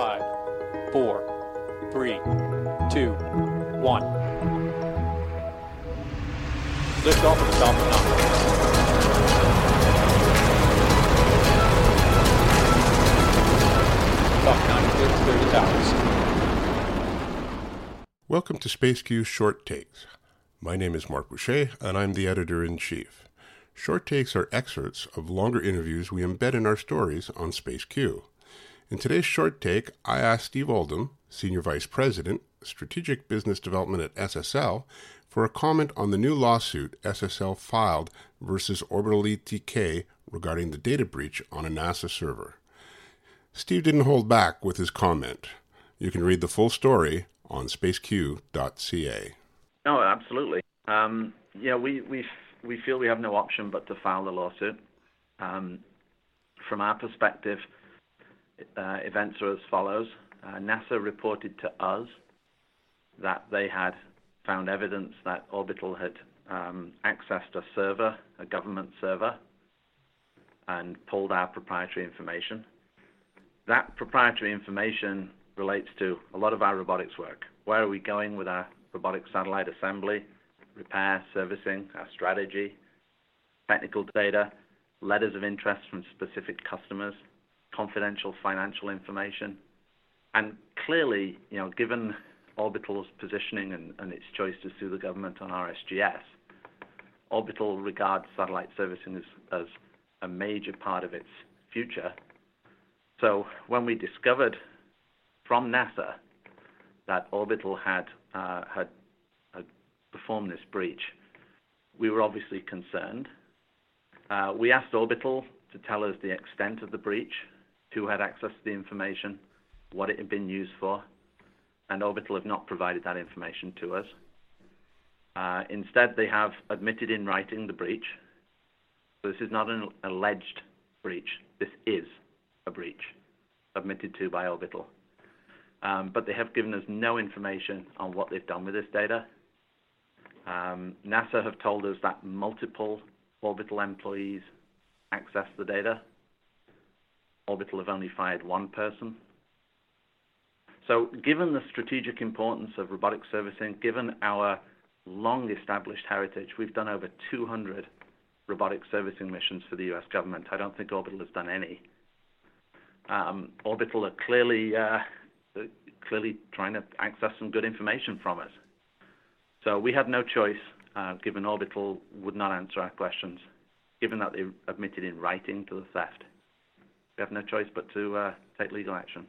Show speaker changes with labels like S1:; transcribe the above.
S1: Five, four, three, two, one. Lift off of the Falcon 9. Falcon 9 cleared to clear the towers.
S2: Welcome to Space SpaceQ Short Takes. My name is Mark Boucher, and I'm the editor in chief. Short takes are excerpts of longer interviews we embed in our stories on SpaceQ. In today's short take, I asked Steve Oldham, Senior Vice President, Strategic Business Development at SSL, for a comment on the new lawsuit SSL filed versus Orbital ATK regarding the data breach on a NASA server. Steve didn't hold back with his comment. You can read the full story on spaceq.ca.
S3: No, absolutely. Um, yeah, we, we, we feel we have no option but to file the lawsuit. Um, from our perspective, events are as follows. Uh, NASA reported to us that they had found evidence that Orbital had um, accessed a server, a government server, and pulled our proprietary information. That proprietary information relates to a lot of our robotics work. Where are we going with our robotic satellite assembly, repair, servicing, our strategy, technical data, letters of interest from specific customers, confidential financial information. And clearly, you know, given Orbital's positioning and, its choice to sue the government on RSGS, Orbital regards satellite servicing as, a major part of its future. So when we discovered from NASA that Orbital had, uh, performed this breach, we were obviously concerned. Uh, we asked Orbital to tell us the extent of the breach, who had access to the information, what it had been used for, and Orbital have not provided that information to us. Uh, instead, they have admitted in writing the breach. So this is not an alleged breach. This is a breach admitted to by Orbital. Um, but they have given us no information on what they've done with this data. Um, NASA have told us that multiple Orbital employees accessed the data. Orbital have only fired one person. So, given the strategic importance of robotic servicing, given our long established heritage, we've done over 200 robotic servicing missions for the US government. I don't think Orbital has done any. Um, Orbital are clearly uh, clearly trying to access some good information from us. So we had no choice, uh, given Orbital would not answer our questions, given that they admitted in writing to the theft. We have no choice but to uh, take legal action.